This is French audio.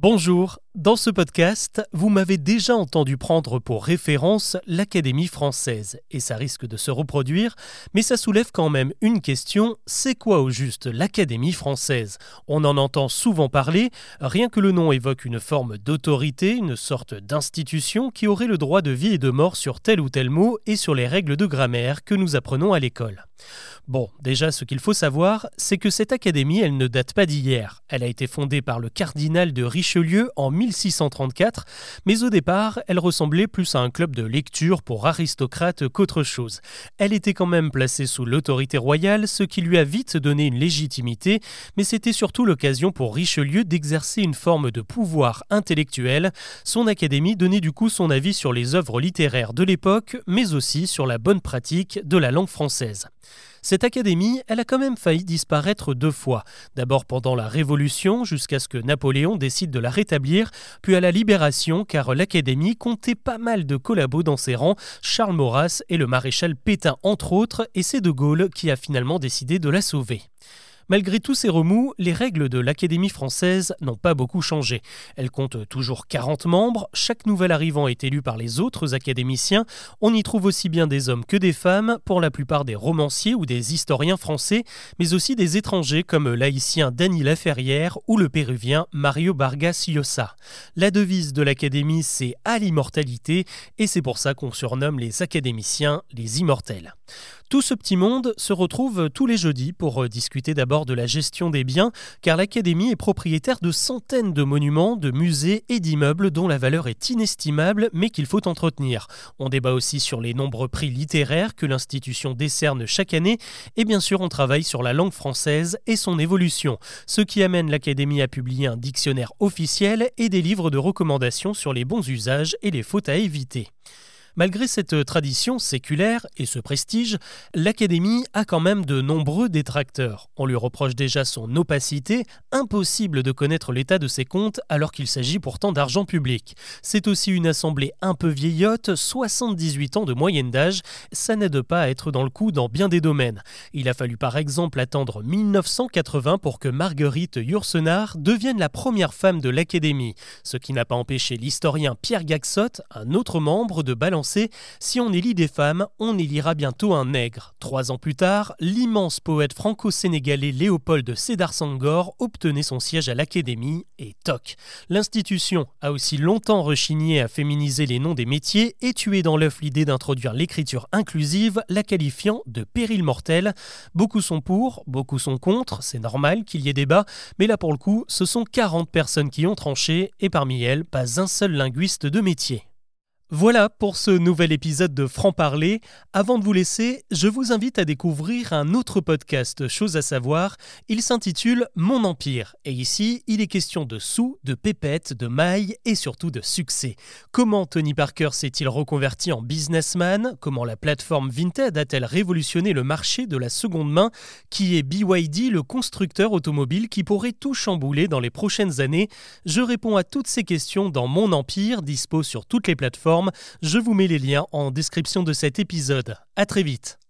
Bonjour, dans ce podcast, vous m'avez déjà entendu prendre pour référence l'Académie française, et ça risque de se reproduire, mais ça soulève quand même une question, c'est quoi au juste l'Académie française? On en entend souvent parler, rien que le nom évoque une forme d'autorité, une sorte d'institution qui aurait le droit de vie et de mort sur tel ou tel mot et sur les règles de grammaire que nous apprenons à l'école. Bon, déjà ce qu'il faut savoir, c'est que cette académie, elle ne date pas d'hier. Elle a été fondée par le cardinal de Richelieu en 1634, mais au départ, elle ressemblait plus à un club de lecture pour aristocrates qu'autre chose. Elle était quand même placée sous l'autorité royale, ce qui lui a vite donné une légitimité, mais c'était surtout l'occasion pour Richelieu d'exercer une forme de pouvoir intellectuel. Son académie donnait du coup son avis sur les œuvres littéraires de l'époque, mais aussi sur la bonne pratique de la langue française. Cette académie, elle a quand même failli disparaître deux fois. D'abord pendant la Révolution, jusqu'à ce que Napoléon décide de la rétablir, puis à la Libération, car l'académie comptait pas mal de collabos dans ses rangs, Charles Maurras et le maréchal Pétain entre autres, et c'est De Gaulle qui a finalement décidé de la sauver. Malgré tous ces remous, les règles de l'Académie française n'ont pas beaucoup changé. Elle compte toujours 40 membres, chaque nouvel arrivant est élu par les autres académiciens, on y trouve aussi bien des hommes que des femmes, pour la plupart des romanciers ou des historiens français, mais aussi des étrangers comme l'haïtien Dany Laferrière ou le péruvien Mario Vargas Llosa. La devise de l'Académie c'est à l'immortalité et c'est pour ça qu'on surnomme les académiciens les immortels. Tout ce petit monde se retrouve tous les jeudis pour euh, discuter d'abord de la gestion des biens, car l'Académie est propriétaire de centaines de monuments, de musées et d'immeubles dont la valeur est inestimable mais qu'il faut entretenir. On débat aussi sur les nombreux prix littéraires que l'institution décerne chaque année, et bien sûr on travaille sur la langue française et son évolution, ce qui amène l'Académie à publier un dictionnaire officiel et des livres de recommandations sur les bons usages et les fautes à éviter. Malgré cette tradition séculaire et ce prestige, l'Académie a quand même de nombreux détracteurs. On lui reproche déjà son opacité, impossible de connaître l'état de ses comptes alors qu'il s'agit pourtant d'argent public. C'est aussi une assemblée un peu vieillotte, 78 ans de moyenne d'âge, ça n'aide pas à être dans le coup dans bien des domaines. Il a fallu par exemple attendre 1980 pour que Marguerite Yourcenar devienne la première femme de l'Académie, ce qui n'a pas empêché l'historien Pierre Gaxot, un autre membre, de balancer si on élit des femmes, on élira bientôt un nègre. Trois ans plus tard, l'immense poète franco-sénégalais Léopold Sédar Senghor obtenait son siège à l'Académie et toc. L'institution a aussi longtemps rechigné à féminiser les noms des métiers et tué dans l'œuf l'idée d'introduire l'écriture inclusive, la qualifiant de péril mortel. Beaucoup sont pour, beaucoup sont contre, c'est normal qu'il y ait débat, mais là pour le coup, ce sont 40 personnes qui ont tranché et parmi elles, pas un seul linguiste de métier. Voilà pour ce nouvel épisode de Franc Parler. Avant de vous laisser, je vous invite à découvrir un autre podcast, chose à savoir. Il s'intitule Mon Empire. Et ici, il est question de sous, de pépettes, de mailles et surtout de succès. Comment Tony Parker s'est-il reconverti en businessman? Comment la plateforme Vinted a-t-elle révolutionné le marché de la seconde main? Qui est BYD, le constructeur automobile qui pourrait tout chambouler dans les prochaines années? Je réponds à toutes ces questions dans Mon Empire, dispo sur toutes les je vous mets les liens en description de cet épisode. À très vite.